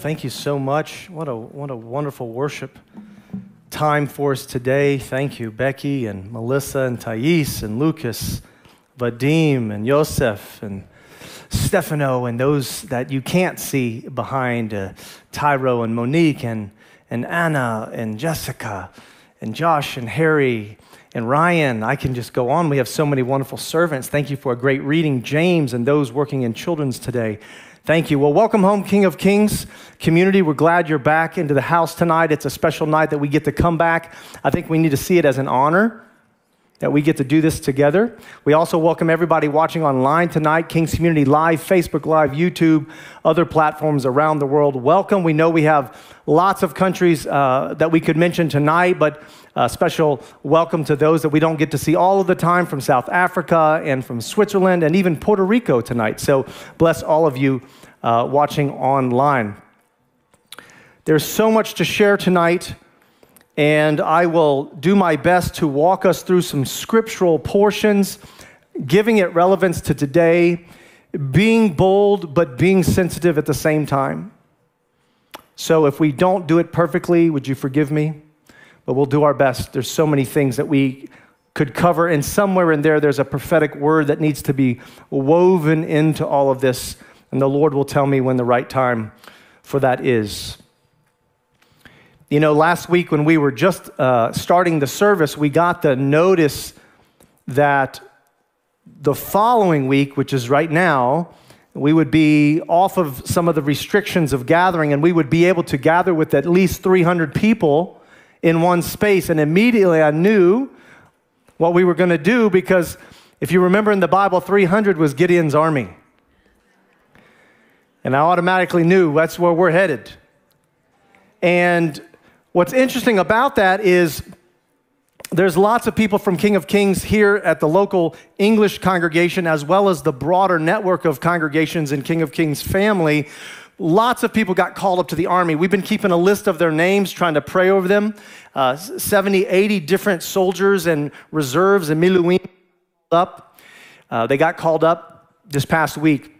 thank you so much. What a, what a wonderful worship time for us today. Thank you, Becky and Melissa and Thais and Lucas, Vadim and Yosef and Stefano and those that you can't see behind uh, Tyro and Monique and, and Anna and Jessica and Josh and Harry and Ryan. I can just go on. We have so many wonderful servants. Thank you for a great reading. James and those working in children's today. Thank you. Well, welcome home, King of Kings community. We're glad you're back into the house tonight. It's a special night that we get to come back. I think we need to see it as an honor that we get to do this together. We also welcome everybody watching online tonight, King's Community Live, Facebook Live, YouTube, other platforms around the world. Welcome. We know we have lots of countries uh, that we could mention tonight, but a special welcome to those that we don't get to see all of the time from South Africa and from Switzerland and even Puerto Rico tonight. So bless all of you uh, watching online. There's so much to share tonight and I will do my best to walk us through some scriptural portions, giving it relevance to today, being bold, but being sensitive at the same time. So if we don't do it perfectly, would you forgive me? But we'll do our best. There's so many things that we could cover, and somewhere in there, there's a prophetic word that needs to be woven into all of this, and the Lord will tell me when the right time for that is. You know, last week when we were just uh, starting the service, we got the notice that the following week, which is right now, we would be off of some of the restrictions of gathering and we would be able to gather with at least 300 people in one space. And immediately I knew what we were going to do because if you remember in the Bible, 300 was Gideon's army. And I automatically knew that's where we're headed. And What's interesting about that is there's lots of people from King of Kings here at the local English congregation, as well as the broader network of congregations in King of Kings family. Lots of people got called up to the army. We've been keeping a list of their names, trying to pray over them. Uh, 70, 80 different soldiers and reserves and miluim up. Uh, they got called up this past week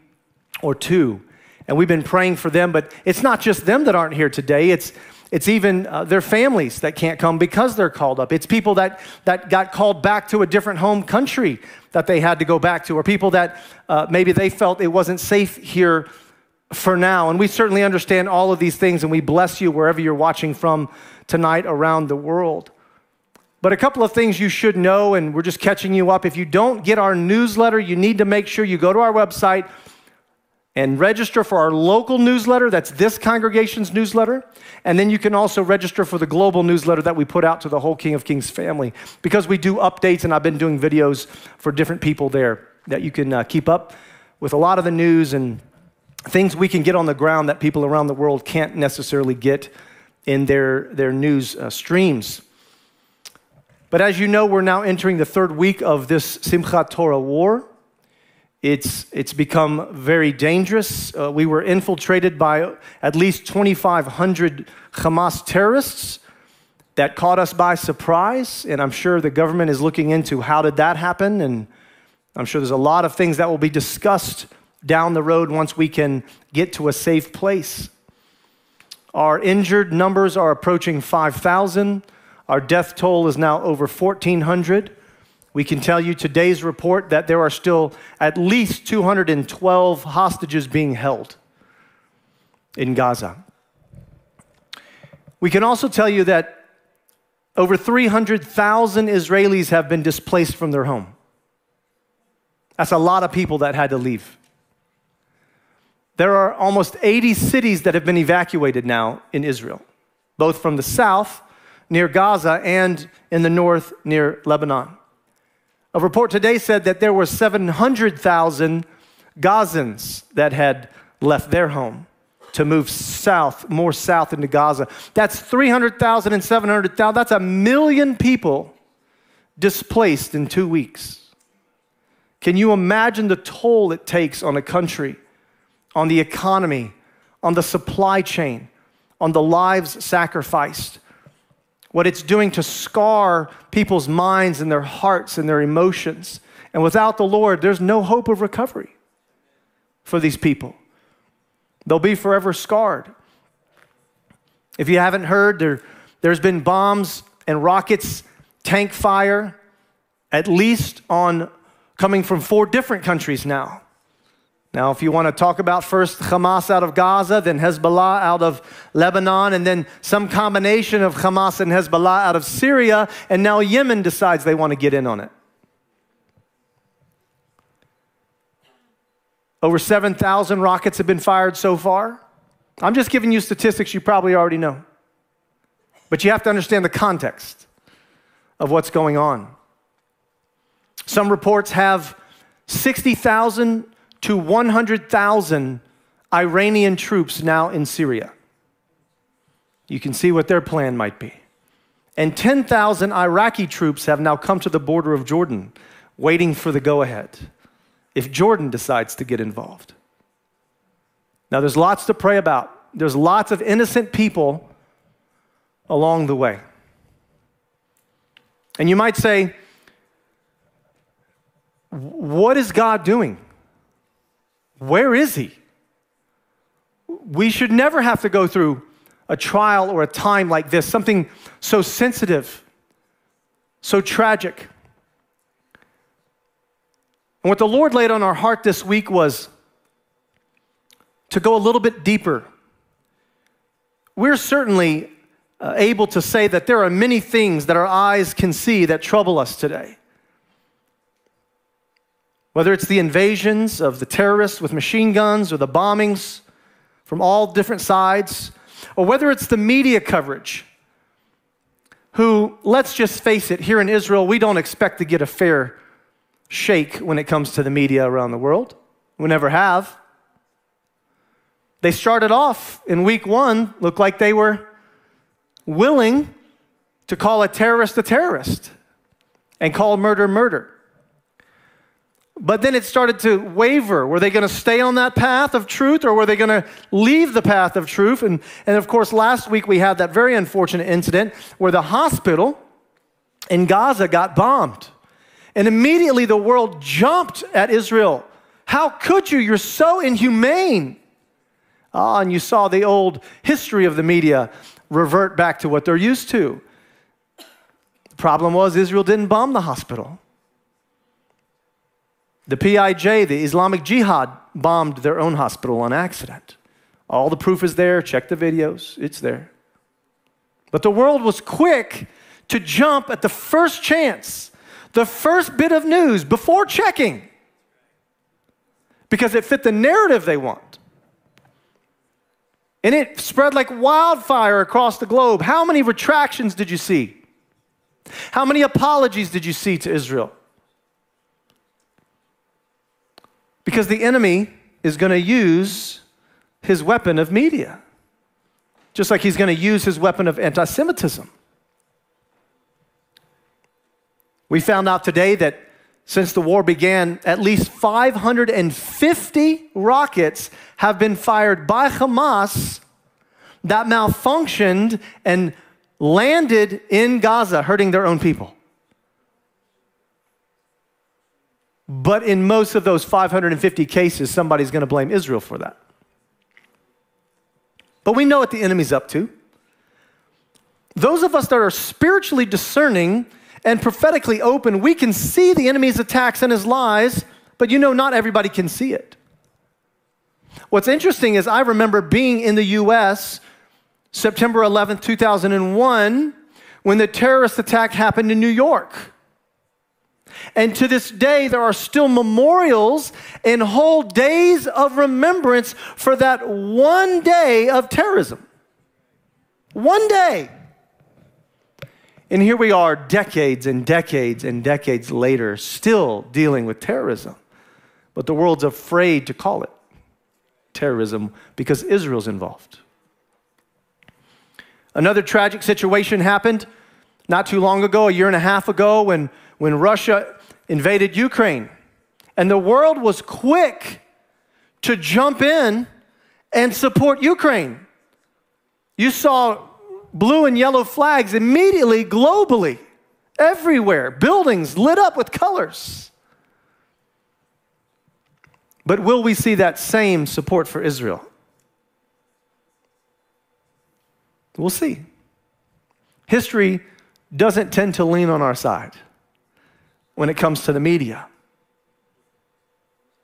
or two, and we've been praying for them. But it's not just them that aren't here today. It's it's even uh, their families that can't come because they're called up. It's people that, that got called back to a different home country that they had to go back to, or people that uh, maybe they felt it wasn't safe here for now. And we certainly understand all of these things, and we bless you wherever you're watching from tonight around the world. But a couple of things you should know, and we're just catching you up. If you don't get our newsletter, you need to make sure you go to our website and register for our local newsletter. That's this congregation's newsletter. And then you can also register for the global newsletter that we put out to the whole King of Kings family because we do updates, and I've been doing videos for different people there that you can uh, keep up with a lot of the news and things we can get on the ground that people around the world can't necessarily get in their, their news uh, streams. But as you know, we're now entering the third week of this Simchat Torah war. It's, it's become very dangerous. Uh, we were infiltrated by at least 2,500 Hamas terrorists that caught us by surprise. And I'm sure the government is looking into how did that happen. And I'm sure there's a lot of things that will be discussed down the road once we can get to a safe place. Our injured numbers are approaching 5,000. Our death toll is now over 1,400. We can tell you today's report that there are still at least 212 hostages being held in Gaza. We can also tell you that over 300,000 Israelis have been displaced from their home. That's a lot of people that had to leave. There are almost 80 cities that have been evacuated now in Israel, both from the south near Gaza and in the north near Lebanon. A report today said that there were 700,000 Gazans that had left their home to move south, more south into Gaza. That's 300,000 and 700,000. That's a million people displaced in two weeks. Can you imagine the toll it takes on a country, on the economy, on the supply chain, on the lives sacrificed? What it's doing to scar people's minds and their hearts and their emotions. And without the Lord, there's no hope of recovery for these people. They'll be forever scarred. If you haven't heard, there, there's been bombs and rockets, tank fire, at least on coming from four different countries now. Now, if you want to talk about first Hamas out of Gaza, then Hezbollah out of Lebanon, and then some combination of Hamas and Hezbollah out of Syria, and now Yemen decides they want to get in on it. Over 7,000 rockets have been fired so far. I'm just giving you statistics you probably already know. But you have to understand the context of what's going on. Some reports have 60,000 to 100,000 Iranian troops now in Syria. You can see what their plan might be. And 10,000 Iraqi troops have now come to the border of Jordan, waiting for the go ahead if Jordan decides to get involved. Now, there's lots to pray about. There's lots of innocent people along the way. And you might say, What is God doing? Where is He? We should never have to go through a trial or a time like this, something so sensitive, so tragic. And what the Lord laid on our heart this week was to go a little bit deeper. We're certainly uh, able to say that there are many things that our eyes can see that trouble us today. Whether it's the invasions of the terrorists with machine guns or the bombings from all different sides, or whether it's the media coverage, who, let's just face it, here in Israel, we don't expect to get a fair shake when it comes to the media around the world. We never have. They started off in week one, looked like they were willing to call a terrorist a terrorist and call murder murder. But then it started to waver. Were they going to stay on that path of truth or were they going to leave the path of truth? And, and of course, last week we had that very unfortunate incident where the hospital in Gaza got bombed. And immediately the world jumped at Israel. How could you? You're so inhumane. Ah, and you saw the old history of the media revert back to what they're used to. The problem was Israel didn't bomb the hospital. The PIJ, the Islamic Jihad, bombed their own hospital on accident. All the proof is there. Check the videos, it's there. But the world was quick to jump at the first chance the first bit of news before checking because it fit the narrative they want. And it spread like wildfire across the globe. How many retractions did you see? How many apologies did you see to Israel? Because the enemy is going to use his weapon of media, just like he's going to use his weapon of anti Semitism. We found out today that since the war began, at least 550 rockets have been fired by Hamas that malfunctioned and landed in Gaza, hurting their own people. But in most of those 550 cases, somebody's going to blame Israel for that. But we know what the enemy's up to. Those of us that are spiritually discerning and prophetically open, we can see the enemy's attacks and his lies, but you know, not everybody can see it. What's interesting is I remember being in the US September 11th, 2001, when the terrorist attack happened in New York. And to this day, there are still memorials and whole days of remembrance for that one day of terrorism. One day. And here we are, decades and decades and decades later, still dealing with terrorism. But the world's afraid to call it terrorism because Israel's involved. Another tragic situation happened not too long ago, a year and a half ago, when, when Russia invaded Ukraine. And the world was quick to jump in and support Ukraine. You saw blue and yellow flags immediately globally, everywhere, buildings lit up with colors. But will we see that same support for Israel? We'll see. History doesn't tend to lean on our side when it comes to the media.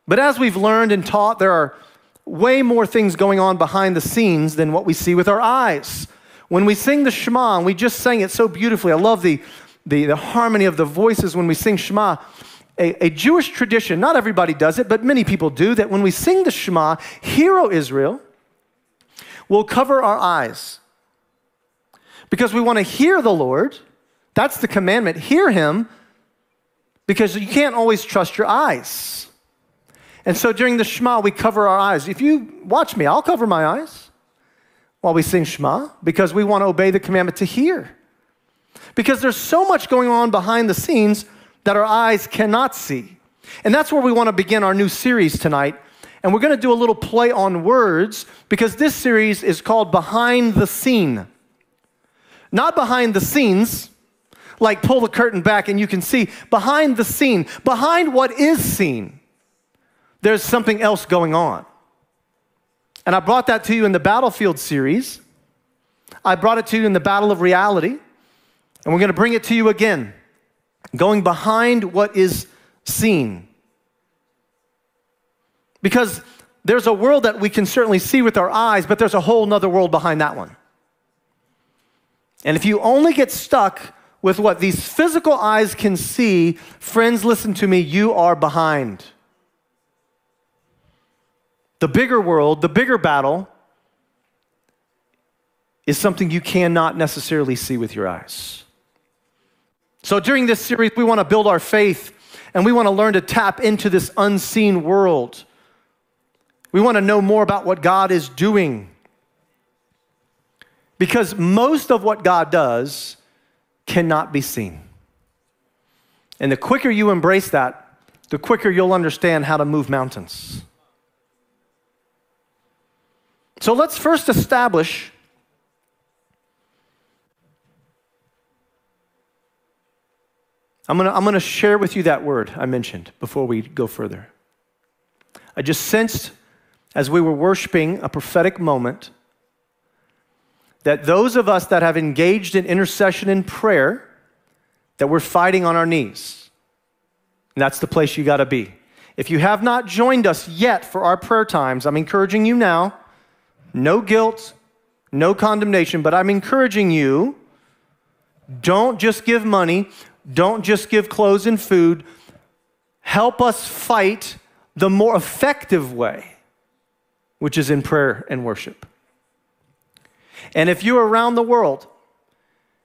But as we've learned and taught, there are way more things going on behind the scenes than what we see with our eyes. When we sing the Shema, and we just sang it so beautifully, I love the, the, the harmony of the voices when we sing Shema. A, a, Jewish tradition, not everybody does it, but many people do, that when we sing the Shema, Hear, O Israel, we'll cover our eyes. Because we want to hear the Lord. That's the commandment. Hear Him, because you can't always trust your eyes. And so during the Shema, we cover our eyes. If you watch me, I'll cover my eyes while we sing Shema because we want to obey the commandment to hear. Because there's so much going on behind the scenes that our eyes cannot see. And that's where we want to begin our new series tonight. And we're going to do a little play on words because this series is called Behind the Seen. Not behind the scenes, like pull the curtain back and you can see. Behind the scene, behind what is seen there's something else going on. And I brought that to you in the Battlefield series. I brought it to you in the Battle of Reality. And we're going to bring it to you again, going behind what is seen. Because there's a world that we can certainly see with our eyes, but there's a whole nother world behind that one. And if you only get stuck with what these physical eyes can see, friends, listen to me, you are behind. The bigger world, the bigger battle, is something you cannot necessarily see with your eyes. So during this series, we want to build our faith and we want to learn to tap into this unseen world. We want to know more about what God is doing. Because most of what God does cannot be seen. And the quicker you embrace that, the quicker you'll understand how to move mountains. So let's first establish I'm going to I'm going to share with you that word I mentioned before we go further. I just sensed as we were worshiping a prophetic moment that those of us that have engaged in intercession and prayer that we're fighting on our knees. And that's the place you got to be. If you have not joined us yet for our prayer times, I'm encouraging you now no guilt, no condemnation, but I'm encouraging you don't just give money, don't just give clothes and food. Help us fight the more effective way, which is in prayer and worship. And if you're around the world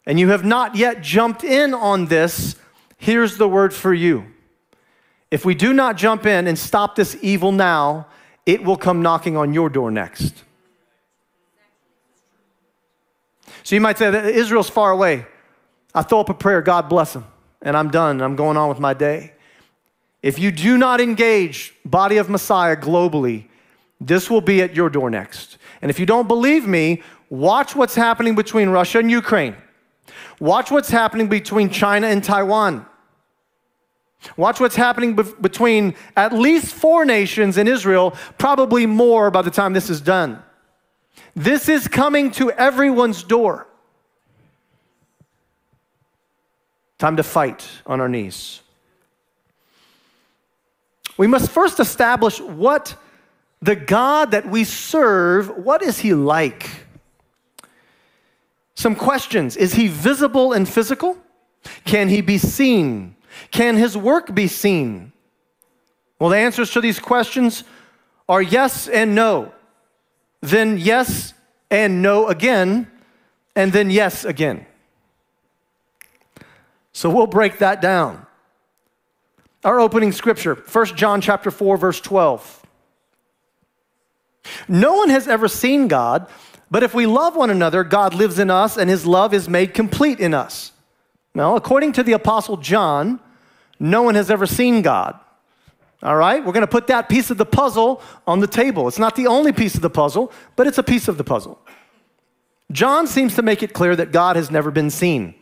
and you have not yet jumped in on this, here's the word for you. If we do not jump in and stop this evil now, it will come knocking on your door next. So you might say that Israel's far away. I throw up a prayer, God bless them, and I'm done. I'm going on with my day. If you do not engage body of Messiah globally, this will be at your door next. And if you don't believe me, watch what's happening between Russia and Ukraine. Watch what's happening between China and Taiwan. Watch what's happening be- between at least four nations in Israel, probably more by the time this is done. This is coming to everyone's door. Time to fight on our knees. We must first establish what the God that we serve, what is he like? Some questions. Is he visible and physical? Can he be seen? Can his work be seen? Well, the answers to these questions are yes and no then yes and no again, and then yes again. So we'll break that down. Our opening scripture, 1 John chapter 4 verse 12. No one has ever seen God, but if we love one another, God lives in us and his love is made complete in us. Now, according to the apostle John, no one has ever seen God. All right? We're going to put that piece of the puzzle on the table. It's not the only piece of the puzzle, but it's a piece of the puzzle. John seems to make it clear that God has never been seen.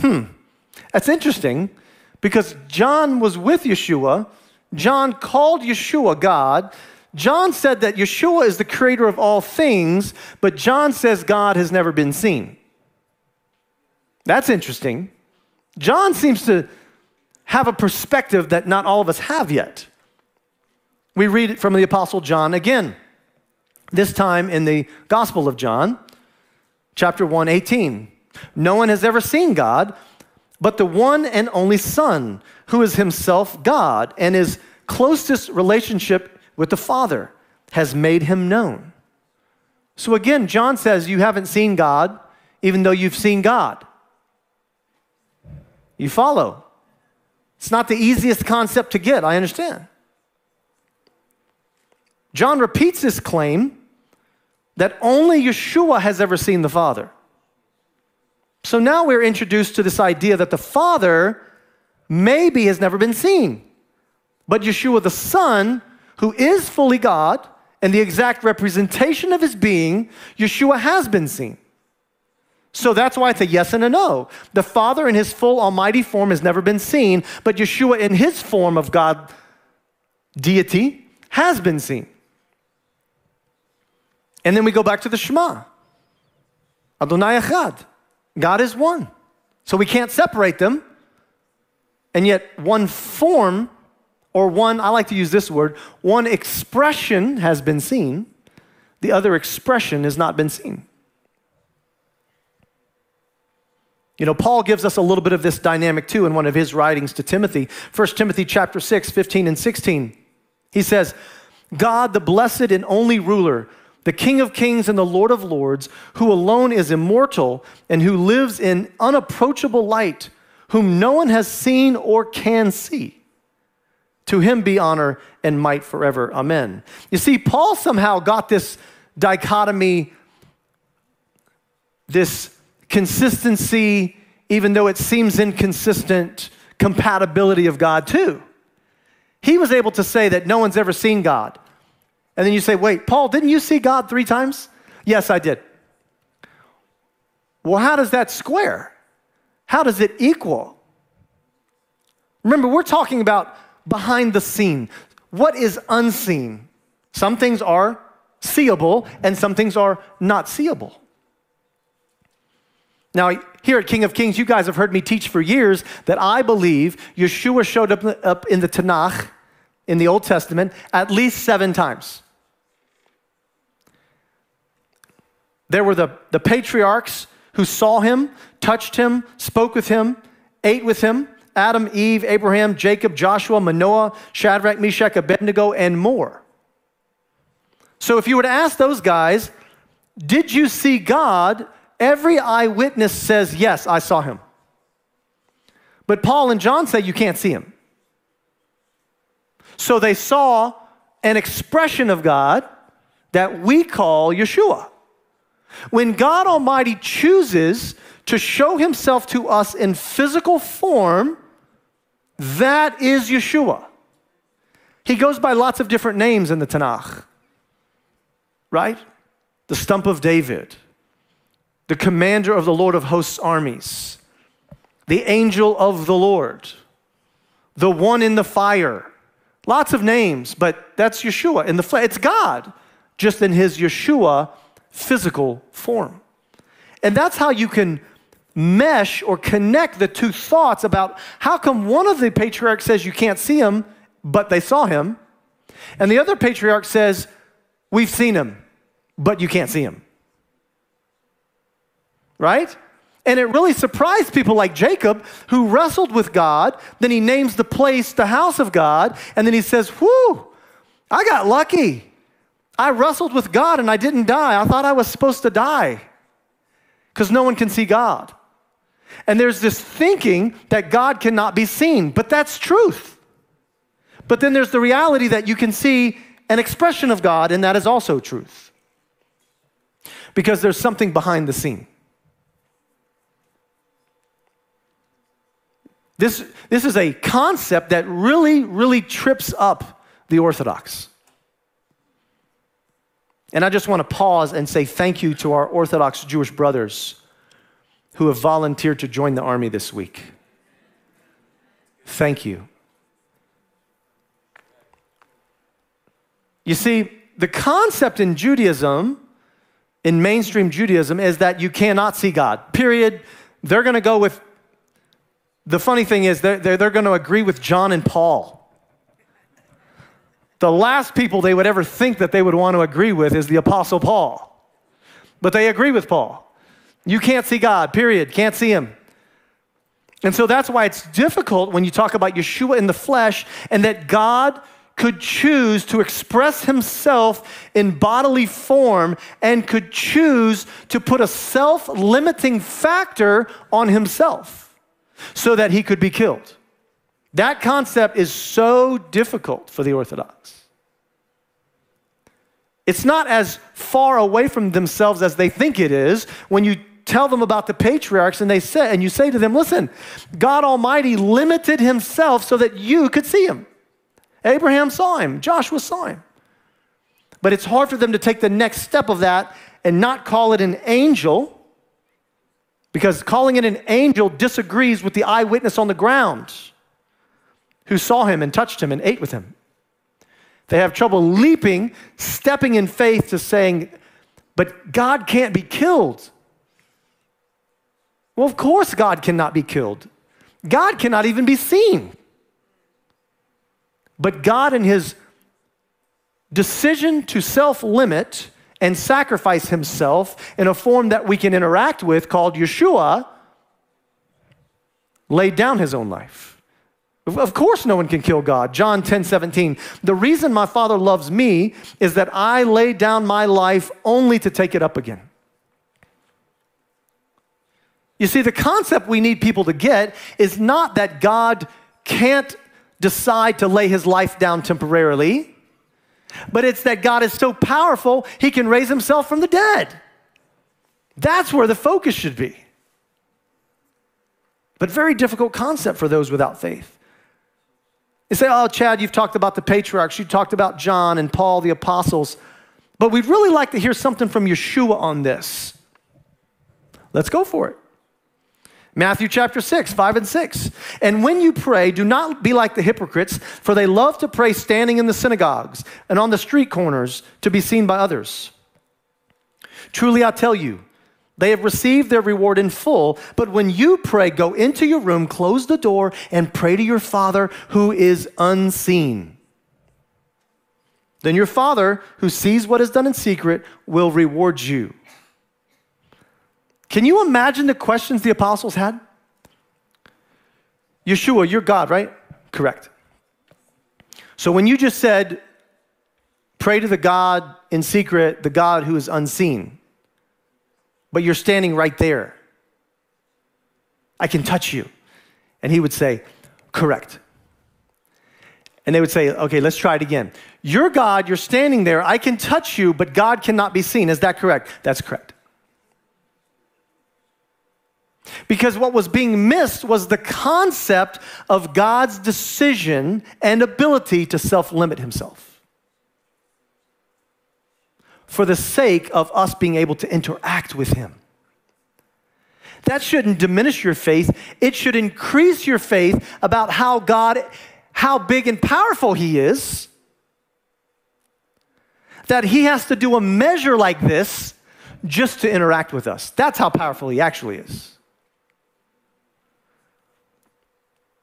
Hmm. That's interesting because John was with Yeshua. John called Yeshua God. John said that Yeshua is the creator of all things, but John says God has never been seen. That's interesting. John seems to have a perspective that not all of us have yet. We read it from the Apostle John again, this time in the Gospel of John, chapter 1, 18. No one has ever seen God, but the one and only Son, who is himself God and his closest relationship with the Father, has made him known. So again, John says you haven't seen God, even though you've seen God. You follow. It's not the easiest concept to get, I understand. John repeats this claim that only Yeshua has ever seen the Father. So now we're introduced to this idea that the Father maybe has never been seen, but Yeshua the Son, who is fully God and the exact representation of his being, Yeshua has been seen. So that's why it's a yes and a no. The Father in his full almighty form has never been seen, but Yeshua in his form of God deity has been seen. And then we go back to the Shema. Adonai Echad. God is one. So we can't separate them. And yet one form or one, I like to use this word, one expression has been seen, the other expression has not been seen. You know, Paul gives us a little bit of this dynamic too in one of his writings to Timothy. 1 Timothy chapter 6, 15 and 16. He says, God, the blessed and only ruler, the King of kings and the Lord of lords, who alone is immortal and who lives in unapproachable light, whom no one has seen or can see. To him be honor and might forever. Amen. You see, Paul somehow got this dichotomy, this consistency, even though it seems inconsistent, compatibility of God too. He was able to say that no one's ever seen God. And then you say, wait, Paul, didn't you see God three times? Yes, I did. Well, how does that square? How does it equal? Remember, we're talking about behind the scene. What is unseen? Some things are seeable and some things are not seeable. Now, here at King of Kings, you guys have heard me teach for years that I believe Yeshua showed up, up in the Tanakh, in the Old Testament, at least seven times. There were the, the patriarchs who saw him, touched him, spoke with him, ate with him Adam, Eve, Abraham, Jacob, Joshua, Manoah, Shadrach, Meshach, Abednego, and more. So if you were to ask those guys, did you see God? Every eyewitness says, Yes, I saw him. But Paul and John say you can't see him. So they saw an expression of God that we call Yeshua. When God Almighty chooses to show himself to us in physical form, that is Yeshua. He goes by lots of different names in the Tanakh, right? The stump of David, the commander of the Lord of hosts' armies, the angel of the Lord, the one in the fire. Lots of names, but that's Yeshua in the flesh. It's God, just in his Yeshua physical form. And that's how you can mesh or connect the two thoughts about how come one of the patriarchs says you can't see him, but they saw him, and the other patriarch says, We've seen him, but you can't see him. Right? And it really surprised people like Jacob, who wrestled with God. Then he names the place the house of God. And then he says, Whew, I got lucky. I wrestled with God and I didn't die. I thought I was supposed to die because no one can see God. And there's this thinking that God cannot be seen, but that's truth. But then there's the reality that you can see an expression of God, and that is also truth. Because there's something behind the scene. This, this is a concept that really, really trips up the Orthodox. And I just want to pause and say thank you to our Orthodox Jewish brothers who have volunteered to join the army this week. Thank you. You see, the concept in Judaism, in mainstream Judaism, is that you cannot see God, period. They're going to go with, the funny thing is, they're, they're, they're going to agree with John and Paul. The last people they would ever think that they would want to agree with is the Apostle Paul. But they agree with Paul. You can't see God, period. Can't see him. And so that's why it's difficult when you talk about Yeshua in the flesh and that God could choose to express himself in bodily form and could choose to put a self limiting factor on himself so that he could be killed. That concept is so difficult for the Orthodox. It's not as far away from themselves as they think it is when you tell them about the patriarchs and they say and you say to them, "Listen, God Almighty limited himself so that you could see him." Abraham saw him, Joshua saw him. But it's hard for them to take the next step of that and not call it an angel because calling it an angel disagrees with the eyewitness on the ground who saw him and touched him and ate with him. They have trouble leaping, stepping in faith to saying, but God can't be killed. Well, of course, God cannot be killed. God cannot even be seen. But God, in his decision to self limit and sacrifice himself in a form that we can interact with called Yeshua, laid down his own life. Of course, no one can kill God. John 10 17. The reason my Father loves me is that I lay down my life only to take it up again. You see, the concept we need people to get is not that God can't decide to lay his life down temporarily, but it's that God is so powerful, he can raise himself from the dead. That's where the focus should be. But very difficult concept for those without faith. You say, oh, Chad, you've talked about the patriarchs, you talked about John and Paul, the apostles, but we'd really like to hear something from Yeshua on this. Let's go for it. Matthew chapter 6, 5 and 6. And when you pray, do not be like the hypocrites, for they love to pray standing in the synagogues and on the street corners to be seen by others. Truly I tell you, they have received their reward in full. But when you pray, go into your room, close the door, and pray to your Father who is unseen. Then your Father, who sees what is done in secret, will reward you. Can you imagine the questions the apostles had? Yeshua, you're God, right? Correct. So when you just said, pray to the God in secret, the God who is unseen, but you're standing right there, I can touch you. And he would say, correct. And they would say, okay, let's try it again. You're God, you're standing there, I can touch you, but God cannot be seen. Is that correct? That's correct. Because what was being missed was the concept of God's decision and ability to self limit himself for the sake of us being able to interact with him. That shouldn't diminish your faith. It should increase your faith about how God, how big and powerful he is. That he has to do a measure like this just to interact with us. That's how powerful he actually is.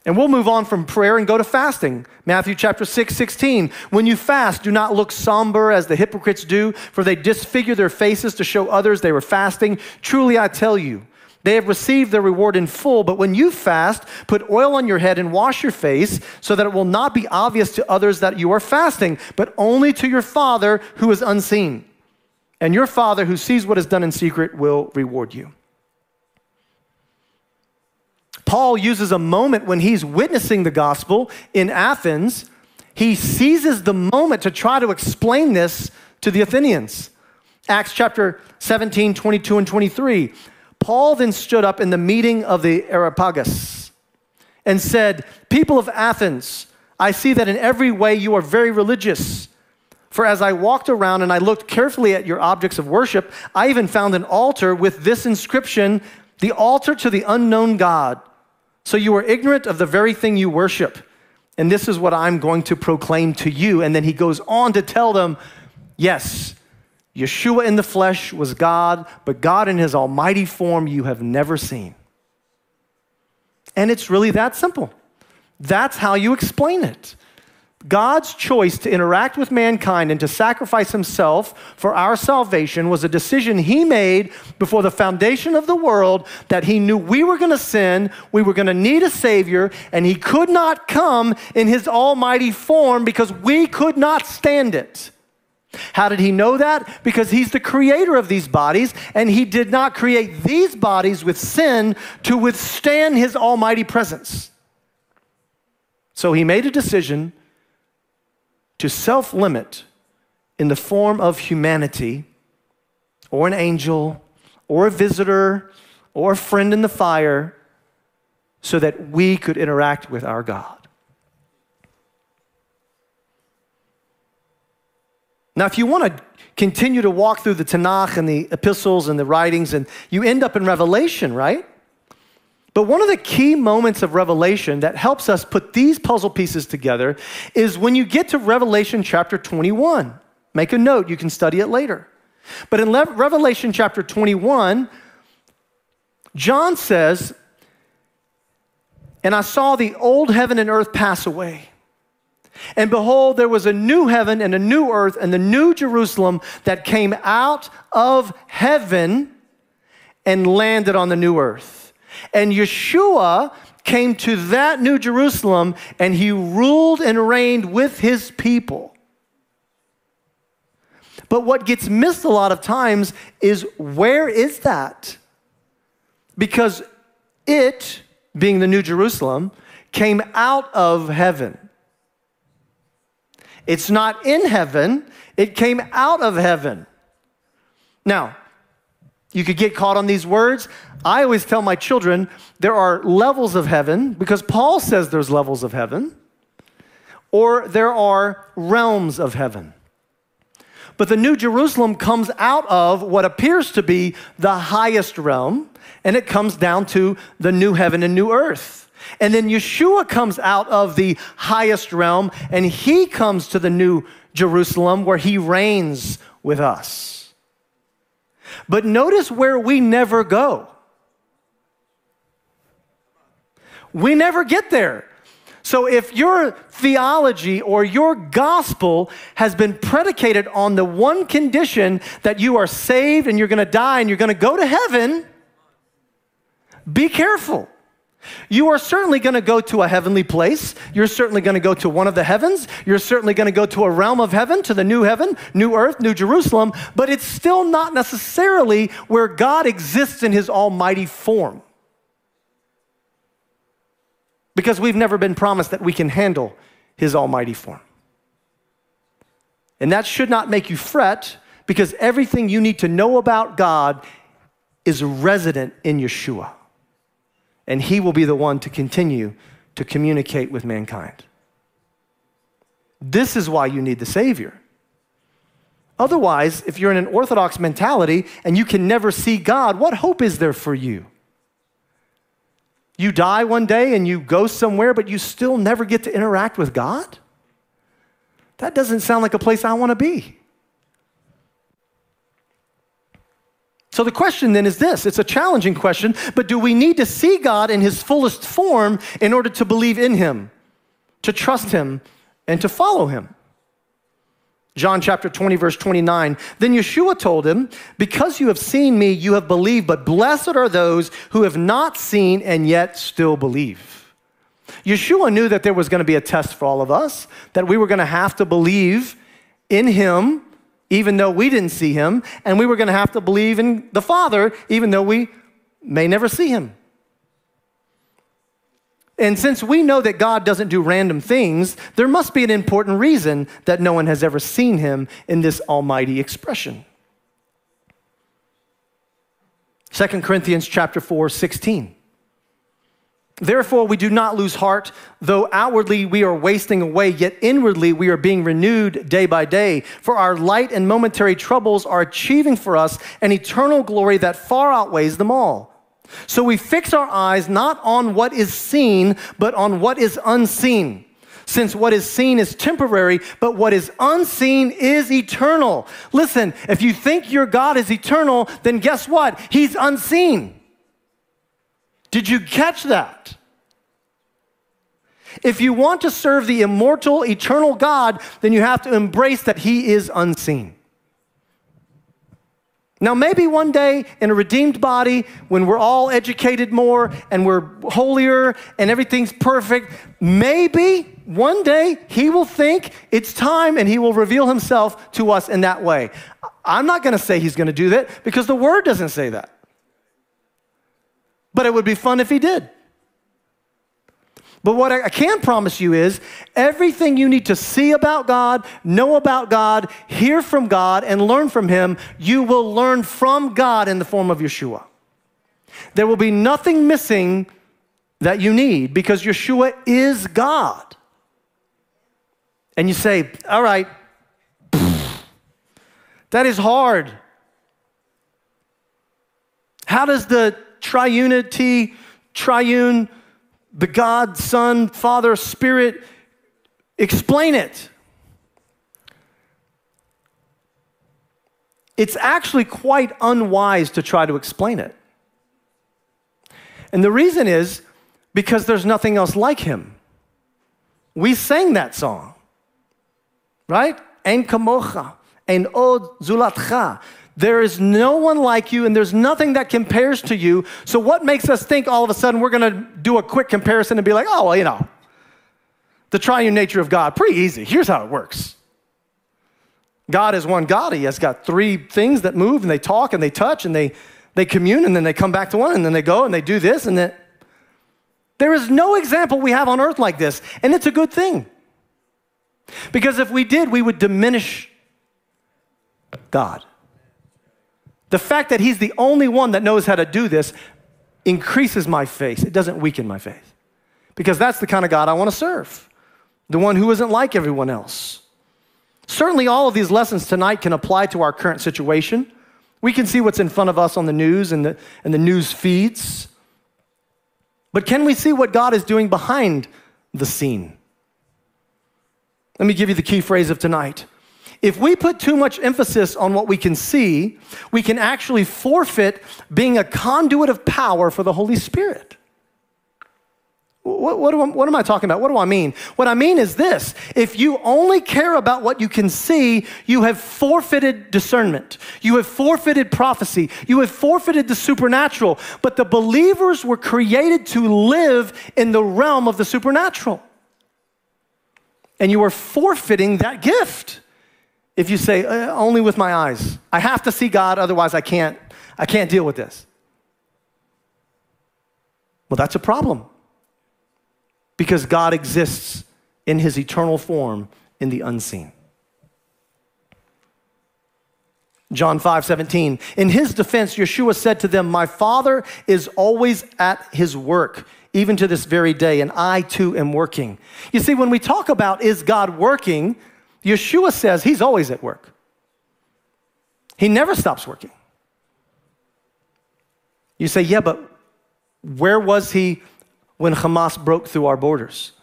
And we'll move on from prayer and go to fasting. Matthew chapter 6, 16. When you fast, do not look somber as the hypocrites do, for they disfigure their faces to show others they were fasting. Truly, I tell you, they have received their reward in full. But when you fast, put oil on your head and wash your face, so that it will not be obvious to others that you are fasting, but only to your Father who is unseen. And your Father who sees what is done in secret will reward you. Paul uses a moment when he's witnessing the gospel in Athens. He seizes the moment to try to explain this to the Athenians. Acts chapter 17, 22, and 23. Paul then stood up in the meeting of the Areopagus and said, People of Athens, I see that in every way you are very religious. For as I walked around and I looked carefully at your objects of worship, I even found an altar with this inscription The altar to the unknown God. So you are ignorant of the very thing you worship. and this is what I'm going to proclaim to you. And then he goes on to tell them, yes, Yeshua in the flesh was God, but God in his almighty form you have never seen. And it's really that simple. That's how you explain it. God's choice to interact with mankind and to sacrifice himself for our salvation was a decision he made before the foundation of the world that he knew we were going to sin, we were going to need a Savior, and he could not come in his almighty form because we could not stand it. How did he know that? Because he's the creator of these bodies, and he did not create these bodies with sin to withstand his almighty presence. So he made a decision to self limit in the form of humanity, or an angel, or a visitor, or a friend in the fire, so that we could interact with our God. Now, if you want to continue to walk through the Tanakh and the epistles and the writings, and you end up in Revelation, right? But one of the key moments of Revelation that helps us put these puzzle pieces together is when you get to Revelation chapter 21. Make a note, you can study it later. But in Revelation chapter 21, John says, And I saw the old heaven and earth pass away. And behold, there was a new heaven and a new earth and the new Jerusalem that came out of heaven and landed on the new earth. And Yeshua came to that New Jerusalem and he ruled and reigned with his people. But what gets missed a lot of times is where is that? Because it, being the New Jerusalem, came out of heaven. It's not in heaven, it came out of heaven. Now, you could get caught on these words. I always tell my children there are levels of heaven because Paul says there's levels of heaven, or there are realms of heaven. But the New Jerusalem comes out of what appears to be the highest realm, and it comes down to the new heaven and new earth. And then Yeshua comes out of the highest realm, and he comes to the new Jerusalem where he reigns with us. But notice where we never go. We never get there. So, if your theology or your gospel has been predicated on the one condition that you are saved and you're going to die and you're going to go to heaven, be careful. You are certainly going to go to a heavenly place. You're certainly going to go to one of the heavens. You're certainly going to go to a realm of heaven, to the new heaven, new earth, new Jerusalem, but it's still not necessarily where God exists in his almighty form. Because we've never been promised that we can handle his almighty form. And that should not make you fret because everything you need to know about God is resident in Yeshua and he will be the one to continue to communicate with mankind. This is why you need the Savior. Otherwise, if you're in an orthodox mentality and you can never see God, what hope is there for you? You die one day and you go somewhere, but you still never get to interact with God? That doesn't sound like a place I want to be. So the question then is this it's a challenging question, but do we need to see God in his fullest form in order to believe in him, to trust him, and to follow him? John chapter 20, verse 29. Then Yeshua told him, Because you have seen me, you have believed, but blessed are those who have not seen and yet still believe. Yeshua knew that there was going to be a test for all of us, that we were going to have to believe in him even though we didn't see him, and we were going to have to believe in the Father, even though we may never see him. And since we know that God doesn't do random things, there must be an important reason that no one has ever seen him in this almighty expression. 2 Corinthians chapter 4, 16. Therefore, we do not lose heart, though outwardly we are wasting away, yet inwardly we are being renewed day by day. For our light and momentary troubles are achieving for us an eternal glory that far outweighs them all. So we fix our eyes not on what is seen, but on what is unseen. since what is seen is temporary, but what is unseen is eternal. Listen, if you think your God is eternal, then guess what? He's unseen. Did you catch that? If you want to serve the immortal, eternal God, then you have to embrace that He is unseen. Now, maybe one day in a redeemed body, when we're all educated more and we're holier and everything's perfect, maybe one day he will think it's time and he will reveal himself to us in that way. I'm not going to say he's going to do that because the word doesn't say that. But it would be fun if he did. But what I can promise you is everything you need to see about God, know about God, hear from God, and learn from Him, you will learn from God in the form of Yeshua. There will be nothing missing that you need because Yeshua is God. And you say, all right, that is hard. How does the triunity, triune, the God, Son, Father, Spirit, explain it. It's actually quite unwise to try to explain it. And the reason is because there's nothing else like him. We sang that song, right? En kamocha, en od zulatcha. There is no one like you, and there's nothing that compares to you. So, what makes us think all of a sudden we're going to do a quick comparison and be like, oh, well, you know, the triune nature of God, pretty easy. Here's how it works God is one God. He has got three things that move, and they talk, and they touch, and they, they commune, and then they come back to one, and then they go and they do this, and then. There is no example we have on earth like this, and it's a good thing. Because if we did, we would diminish God. The fact that he's the only one that knows how to do this increases my faith. It doesn't weaken my faith. Because that's the kind of God I want to serve, the one who isn't like everyone else. Certainly, all of these lessons tonight can apply to our current situation. We can see what's in front of us on the news and the, and the news feeds. But can we see what God is doing behind the scene? Let me give you the key phrase of tonight if we put too much emphasis on what we can see, we can actually forfeit being a conduit of power for the Holy Spirit. What, what, what, am I talking about? What do I mean? What I mean is this if you only care about what you can see, you have forfeited discernment. You have forfeited prophecy. You have forfeited the supernatural. But the believers were created to live in the realm of the supernatural. And you are forfeiting that gift if you say, uh, only with my eyes. I have to see God, otherwise I can't, I can't deal with this. Well, that's a problem. Because God exists in his eternal form in the unseen. John 5 17. In his defense, Yeshua said to them, My Father is always at his work, even to this very day, and I too am working. You see, when we talk about is God working, Yeshua says he's always at work. He never stops working. You say, yeah, but where was he when Hamas broke through our borders?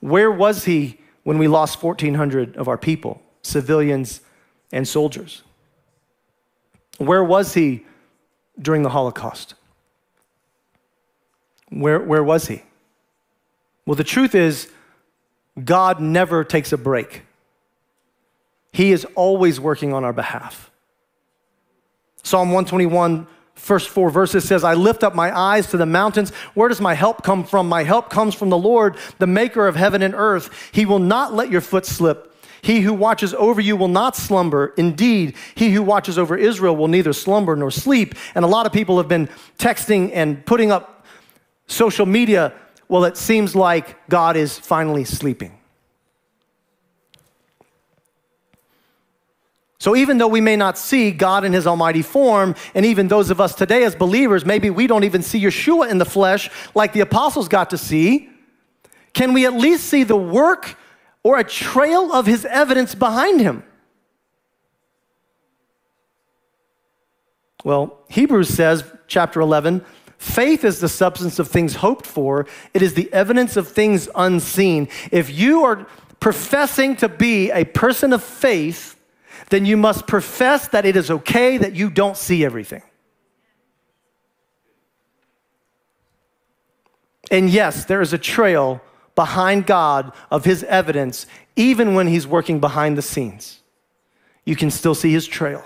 Where was he when we lost 1,400 of our people, civilians and soldiers? Where was he during the Holocaust? Where, where was he? Well, the truth is, God never takes a break. He is always working on our behalf. Psalm 121, first four verses says, I lift up my eyes to the mountains. Where does my help come from? My help comes from the Lord, the maker of heaven and earth. He will not let your foot slip. He who watches over you will not slumber. Indeed, he who watches over Israel will neither slumber nor sleep. And a lot of people have been texting and putting up social media well, it seems like God is finally sleeping. So, even though we may not see God in his almighty form, and even those of us today as believers, maybe we don't even see Yeshua in the flesh like the apostles got to see, can we at least see the work or a trail of his evidence behind him? Well, Hebrews says, chapter 11, faith is the substance of things hoped for, it is the evidence of things unseen. If you are professing to be a person of faith, then you must profess that it is okay that you don't see everything. And yes, there is a trail behind God of his evidence, even when he's working behind the scenes. You can still see his trail.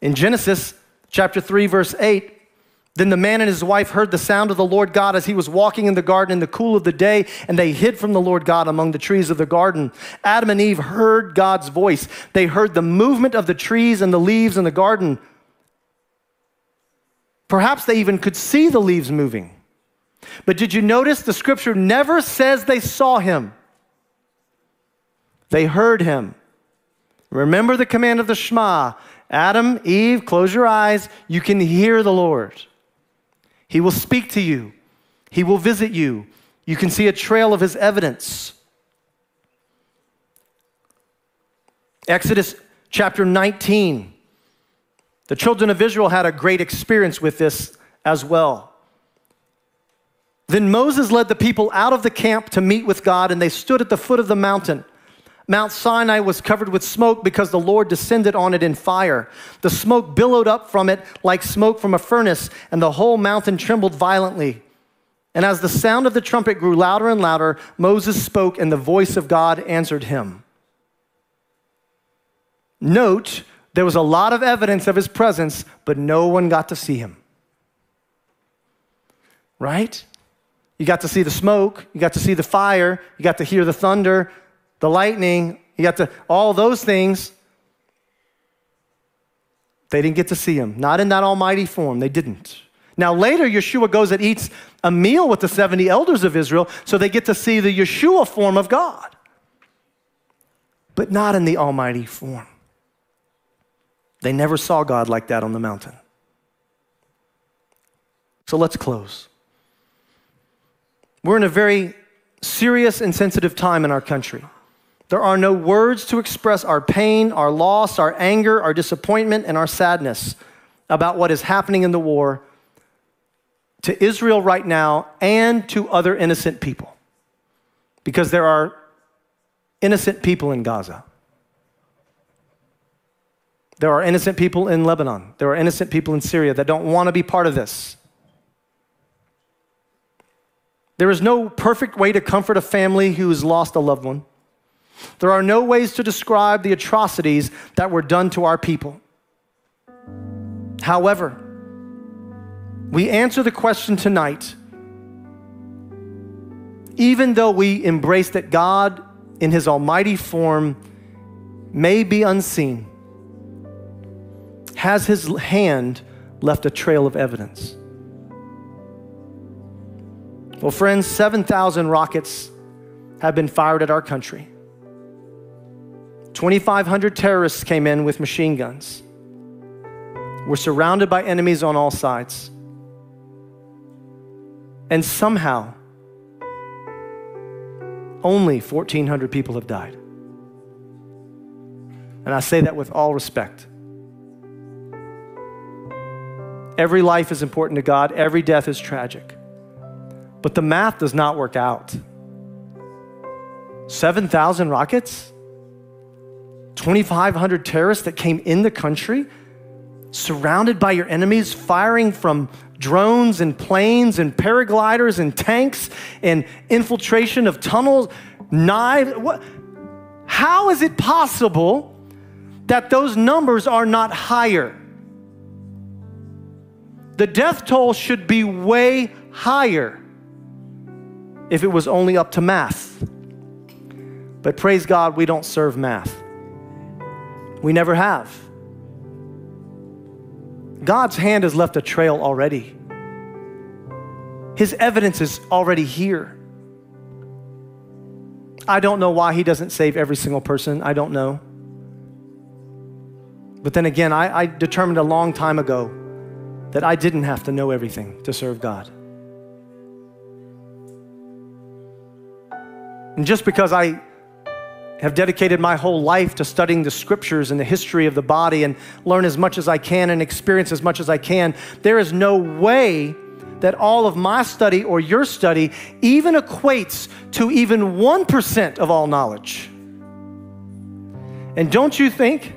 In Genesis chapter 3, verse 8, then the man and his wife heard the sound of the Lord God as he was walking in the garden in the cool of the day, and they hid from the Lord God among the trees of the garden. Adam and Eve heard God's voice. They heard the movement of the trees and the leaves in the garden. Perhaps they even could see the leaves moving. But did you notice the scripture never says they saw him? They heard him. Remember the command of the Shema Adam, Eve, close your eyes. You can hear the Lord. He will speak to you, He will visit you. You can see a trail of His evidence. Exodus chapter 19. The children of Israel had a great experience with this as well. Then Moses led the people out of the camp to meet with God, and they stood at the foot of the mountain. Mount Sinai was covered with smoke because the Lord descended on it in fire. The smoke billowed up from it like smoke from a furnace, and the whole mountain trembled violently. And as the sound of the trumpet grew louder and louder, Moses spoke, and the voice of God answered him. Note, there was a lot of evidence of his presence, but no one got to see him. Right? You got to see the smoke, you got to see the fire, you got to hear the thunder, the lightning, you got to, all those things. They didn't get to see him, not in that almighty form. They didn't. Now, later, Yeshua goes and eats a meal with the 70 elders of Israel, so they get to see the Yeshua form of God, but not in the almighty form. They never saw God like that on the mountain. So let's close. We're in a very serious and sensitive time in our country. There are no words to express our pain, our loss, our anger, our disappointment, and our sadness about what is happening in the war to Israel right now and to other innocent people. Because there are innocent people in Gaza. There are innocent people in Lebanon. There are innocent people in Syria that don't want to be part of this. There is no perfect way to comfort a family who has lost a loved one. There are no ways to describe the atrocities that were done to our people. However, we answer the question tonight even though we embrace that God, in His almighty form, may be unseen, has His hand left a trail of evidence? Well, friends, 7,000 rockets have been fired at our country. 2,500 terrorists came in with machine guns. We're surrounded by enemies on all sides. And somehow, only 1,400 people have died. And I say that with all respect. Every life is important to God, every death is tragic. But the math does not work out. 7,000 rockets? 2,500 terrorists that came in the country, surrounded by your enemies, firing from drones and planes and paragliders and tanks and infiltration of tunnels, knives. What? How is it possible that those numbers are not higher? The death toll should be way higher if it was only up to math. But praise God, we don't serve math. We never have. God's hand has left a trail already. His evidence is already here. I don't know why He doesn't save every single person. I don't know. But then again, I, I determined a long time ago that I didn't have to know everything to serve God. And just because I have dedicated my whole life to studying the scriptures and the history of the body and learn as much as I can and experience as much as I can, there is no way that all of my study or your study even equates to even 1% of all knowledge. And don't you think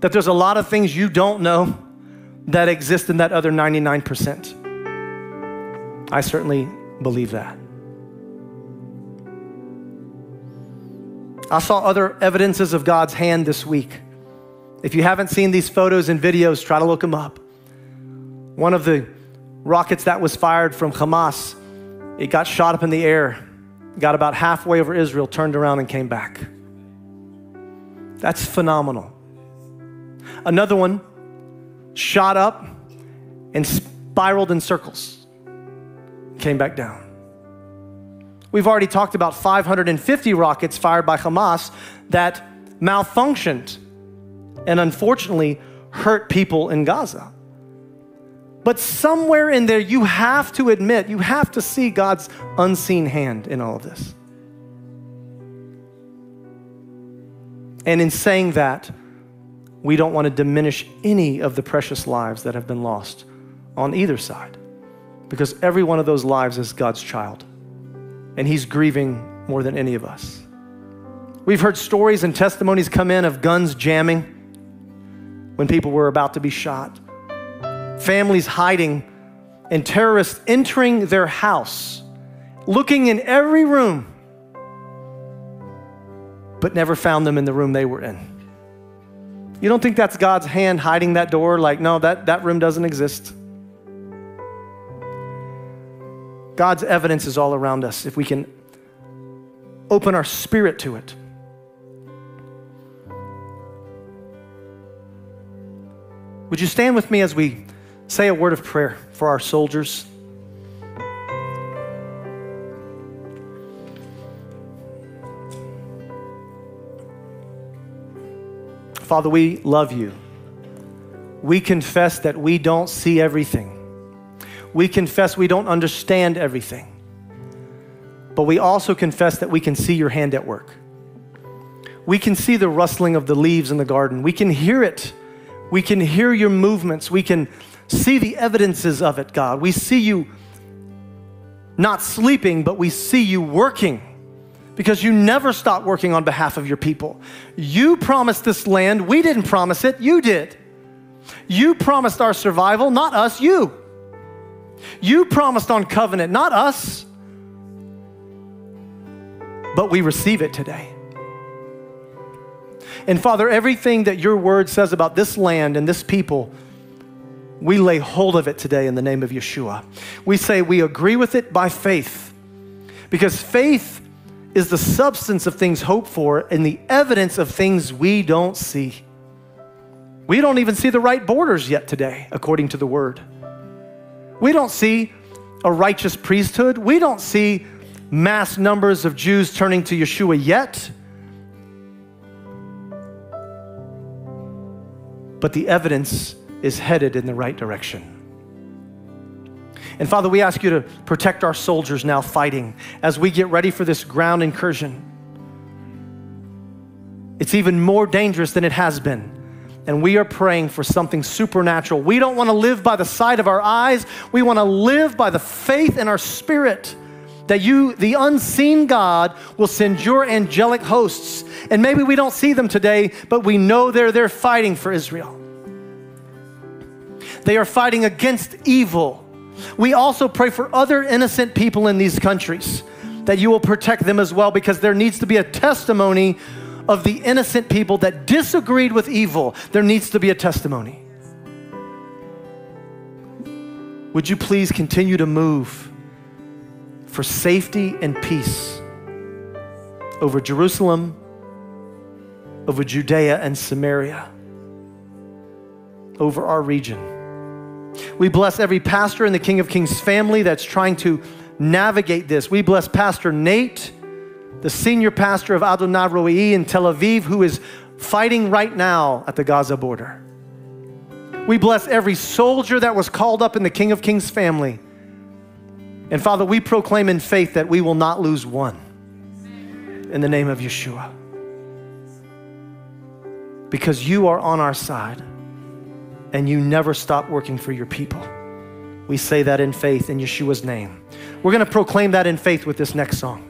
that there's a lot of things you don't know that exist in that other 99%? I certainly believe that. I saw other evidences of God's hand this week. If you haven't seen these photos and videos, try to look them up. One of the rockets that was fired from Hamas, it got shot up in the air, got about halfway over Israel, turned around and came back. That's phenomenal. Another one shot up and spiraled in circles, came back down. We've already talked about 550 rockets fired by Hamas that malfunctioned and unfortunately hurt people in Gaza. But somewhere in there, you have to admit, you have to see God's unseen hand in all of this. And in saying that, we don't want to diminish any of the precious lives that have been lost on either side, because every one of those lives is God's child, and He's grieving more than any of us. We've heard stories and testimonies come in of guns jamming when people were about to be shot families hiding, and terrorists entering their house, looking in every room, but never found them in the room they were in. You don't think that's God's hand hiding that door? Like, no, that, that room doesn't exist. God's evidence is all around us if we can open our spirit to it. Would you stand with me as we say a word of prayer for our soldiers. Father, we love you. We confess that we don't see everything. We confess we don't understand everything. But we also confess that we can see your hand at work. We can see the rustling of the leaves in the garden. We can hear it. We can hear your movements. We can see the evidences of it, God. We see you not sleeping, but we see you working because you never stop working on behalf of your people. You promised this land. We didn't promise it, you did. You promised our survival, not us, you. You promised on covenant, not us. But we receive it today. And Father, everything that your word says about this land and this people, we lay hold of it today in the name of Yeshua. We say we agree with it by faith because faith is the substance of things hoped for and the evidence of things we don't see. We don't even see the right borders yet today, according to the word. We don't see a righteous priesthood. We don't see mass numbers of Jews turning to Yeshua yet. But the evidence is headed in the right direction. And Father, we ask you to protect our soldiers now fighting as we get ready for this ground incursion. It's even more dangerous than it has been. And we are praying for something supernatural. We don't want to live by the sight of our eyes. We want to live by the faith in our spirit that you, the unseen God, will send your angelic hosts. And maybe we don't see them today, but we know they're there fighting for Israel. They are fighting against evil. We also pray for other innocent people in these countries that you will protect them as well because there needs to be a testimony of the innocent people that disagreed with evil. There needs to be a testimony. Would you please continue to move for safety and peace over Jerusalem, over Judea and Samaria, over our region? We bless every pastor in the King of Kings family that's trying to navigate this. We bless Pastor Nate, the senior pastor of Adonai Roi in Tel Aviv, who is fighting right now at the Gaza border. We bless every soldier that was called up in the King of Kings family. And Father, we proclaim in faith that we will not lose one. In the name of Yeshua. because you are on our side and you never stop working for your people. We say that in faith in Yeshua's name. We're going to proclaim that in faith with this next song.